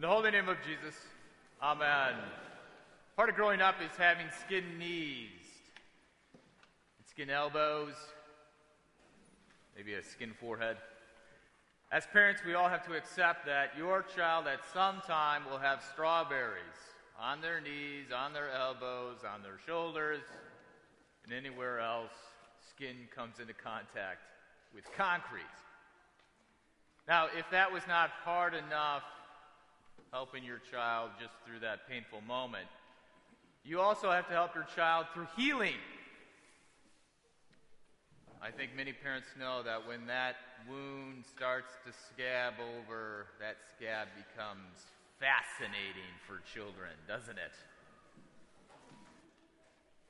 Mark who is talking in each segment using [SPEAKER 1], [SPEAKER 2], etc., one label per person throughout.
[SPEAKER 1] In the holy name of Jesus, Amen. Part of growing up is having skin knees, skin elbows, maybe a skin forehead. As parents, we all have to accept that your child at some time will have strawberries on their knees, on their elbows, on their shoulders, and anywhere else skin comes into contact with concrete. Now, if that was not hard enough helping your child just through that painful moment, you also have to help your child through healing. I think many parents know that when that wound starts to scab over, that scab becomes fascinating for children, doesn't it?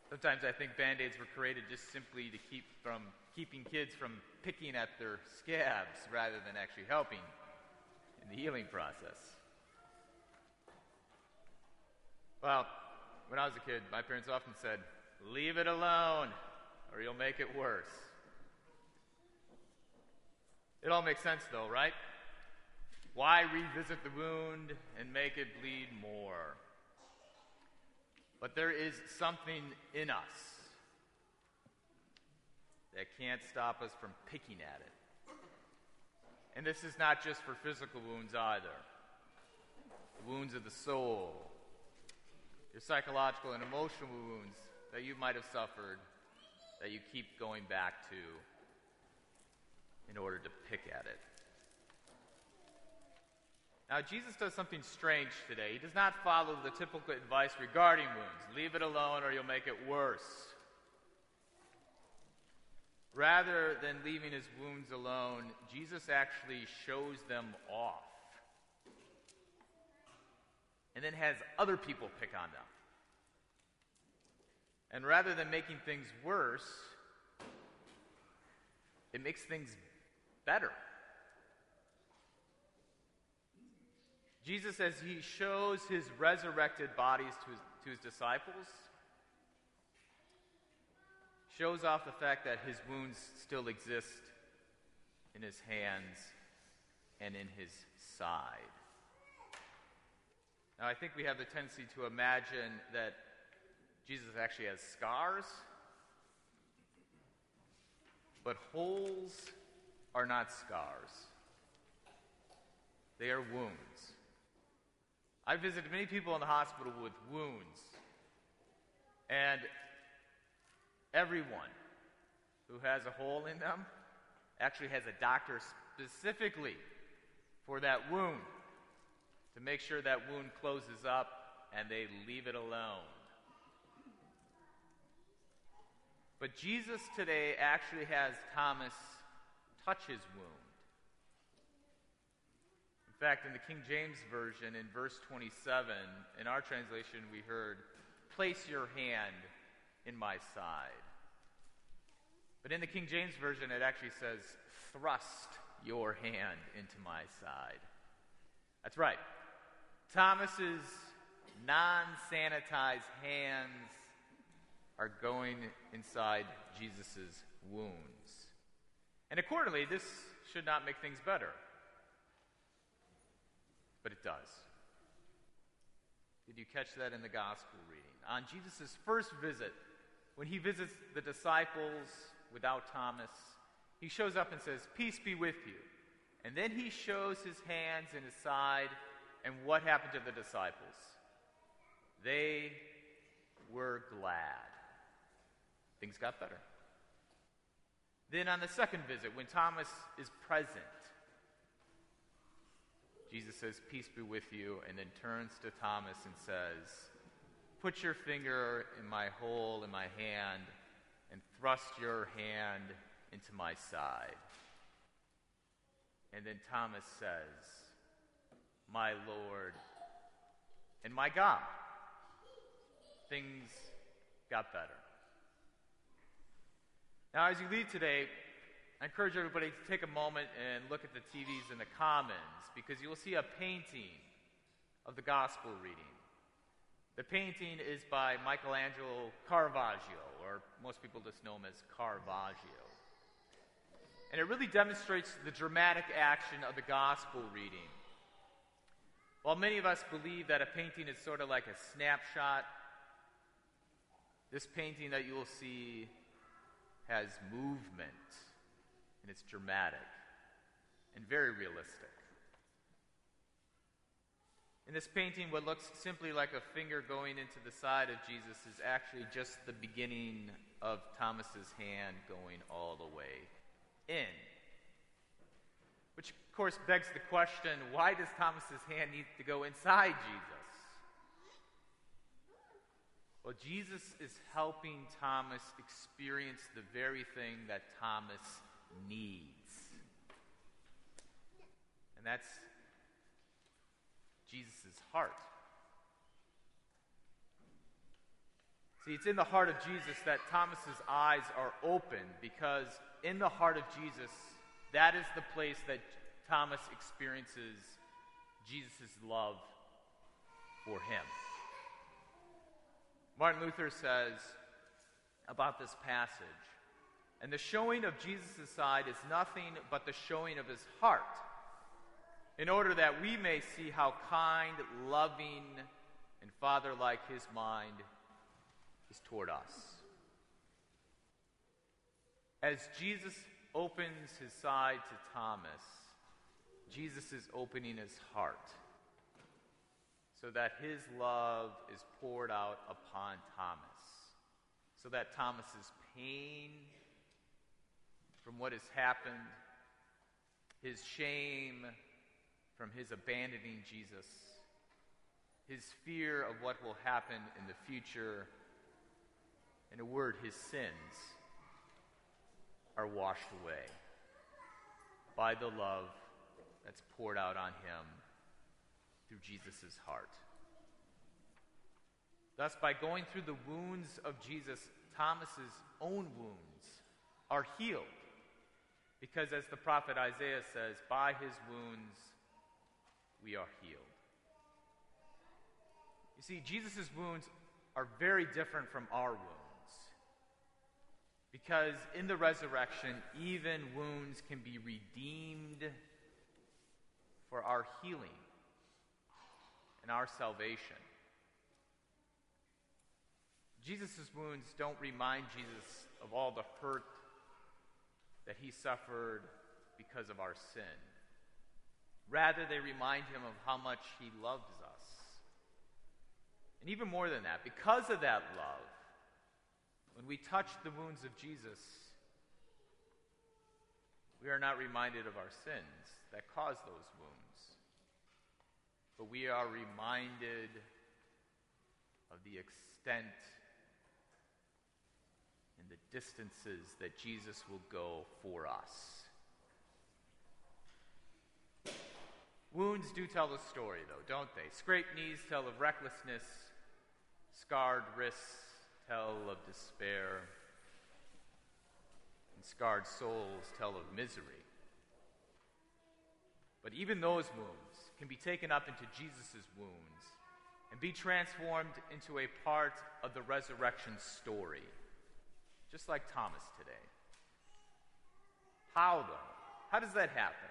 [SPEAKER 1] Sometimes I think band aids were created just simply to keep from keeping kids from picking at their scabs rather than actually helping in the healing process. Well, when I was a kid, my parents often said, Leave it alone, or you'll make it worse. It all makes sense, though, right? Why revisit the wound and make it bleed more? But there is something in us that can't stop us from picking at it. And this is not just for physical wounds either the wounds of the soul, your psychological and emotional wounds that you might have suffered that you keep going back to in order to pick at it. Now, Jesus does something strange today. He does not follow the typical advice regarding wounds leave it alone or you'll make it worse. Rather than leaving his wounds alone, Jesus actually shows them off and then has other people pick on them. And rather than making things worse, it makes things better. Jesus, as he shows his resurrected bodies to his, to his disciples, shows off the fact that his wounds still exist in his hands and in his side. Now, I think we have the tendency to imagine that Jesus actually has scars, but holes are not scars, they are wounds. I visited many people in the hospital with wounds, and everyone who has a hole in them actually has a doctor specifically for that wound to make sure that wound closes up and they leave it alone. But Jesus today actually has Thomas touch his wound. In fact, in the King James Version, in verse 27, in our translation, we heard, Place your hand in my side. But in the King James Version, it actually says, Thrust your hand into my side. That's right. Thomas's non sanitized hands are going inside Jesus' wounds. And accordingly, this should not make things better. But it does. Did you catch that in the gospel reading? On Jesus' first visit, when he visits the disciples without Thomas, he shows up and says, Peace be with you. And then he shows his hands and his side, and what happened to the disciples? They were glad. Things got better. Then on the second visit, when Thomas is present, Jesus says, Peace be with you, and then turns to Thomas and says, Put your finger in my hole in my hand and thrust your hand into my side. And then Thomas says, My Lord and my God. Things got better. Now, as you leave today, I encourage everybody to take a moment and look at the TVs in the Commons because you will see a painting of the gospel reading. The painting is by Michelangelo Caravaggio, or most people just know him as Caravaggio. And it really demonstrates the dramatic action of the gospel reading. While many of us believe that a painting is sort of like a snapshot, this painting that you will see has movement and it's dramatic and very realistic. In this painting, what looks simply like a finger going into the side of Jesus is actually just the beginning of Thomas's hand going all the way in. Which, of course, begs the question why does Thomas's hand need to go inside Jesus? Well, Jesus is helping Thomas experience the very thing that Thomas needs. And that's Jesus' heart. See, it's in the heart of Jesus that Thomas's eyes are open because in the heart of Jesus, that is the place that Thomas experiences Jesus' love for him. Martin Luther says about this passage, and the showing of Jesus' side is nothing but the showing of his heart, in order that we may see how kind, loving, and father like his mind is toward us. As Jesus opens his side to Thomas, Jesus is opening his heart so that his love is poured out upon Thomas, so that Thomas's pain from what has happened, his shame from his abandoning Jesus, his fear of what will happen in the future, in a word, his sins are washed away by the love that's poured out on him through Jesus' heart. Thus, by going through the wounds of Jesus, Thomas's own wounds are healed. Because as the prophet Isaiah says, by his wounds we are healed. You see, Jesus' wounds are very different from our wounds. Because in the resurrection, even wounds can be redeemed for our healing and our salvation. Jesus' wounds don't remind Jesus of all the hurt that he suffered because of our sin. Rather, they remind him of how much he loves us. And even more than that, because of that love, when we touch the wounds of Jesus, we are not reminded of our sins that cause those wounds, but we are reminded of the extent and the distances that Jesus will go for us. Wounds do tell a story, though, don't they? Scraped knees tell of recklessness, scarred wrists tell of despair, and scarred souls tell of misery. But even those wounds can be taken up into Jesus' wounds and be transformed into a part of the resurrection story, just like Thomas today. How, though? How does that happen?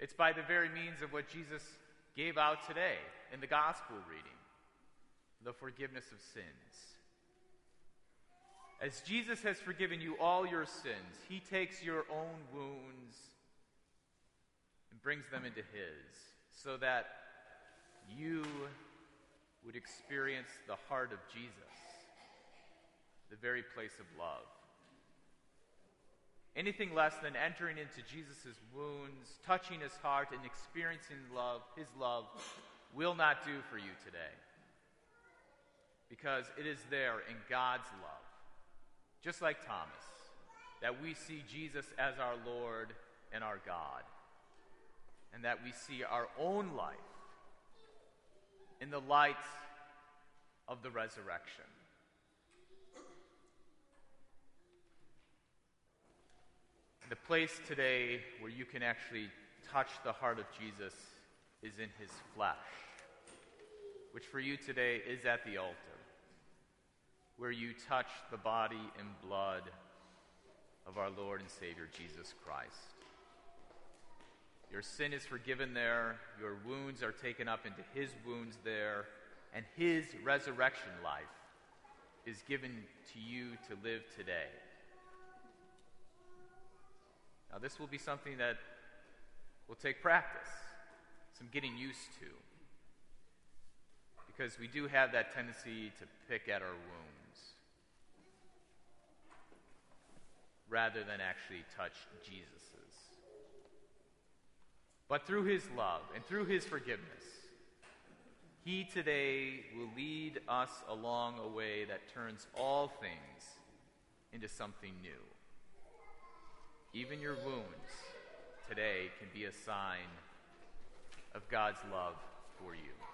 [SPEAKER 1] It's by the very means of what Jesus gave out today in the gospel reading the forgiveness of sins. As Jesus has forgiven you all your sins, he takes your own wounds and brings them into his so that you would experience the heart of Jesus, the very place of love. Anything less than entering into Jesus' wounds, touching his heart, and experiencing love, his love, will not do for you today. Because it is there in God's love just like Thomas, that we see Jesus as our Lord and our God, and that we see our own life in the light of the resurrection. The place today where you can actually touch the heart of Jesus is in his flesh, which for you today is at the altar where you touch the body and blood of our Lord and Savior Jesus Christ. Your sin is forgiven there. Your wounds are taken up into his wounds there. And his resurrection life is given to you to live today. Now, this will be something that will take practice, some getting used to. Because we do have that tendency to pick at our wounds rather than actually touch Jesus's. But through his love and through his forgiveness, he today will lead us along a way that turns all things into something new. Even your wounds today can be a sign of God's love for you.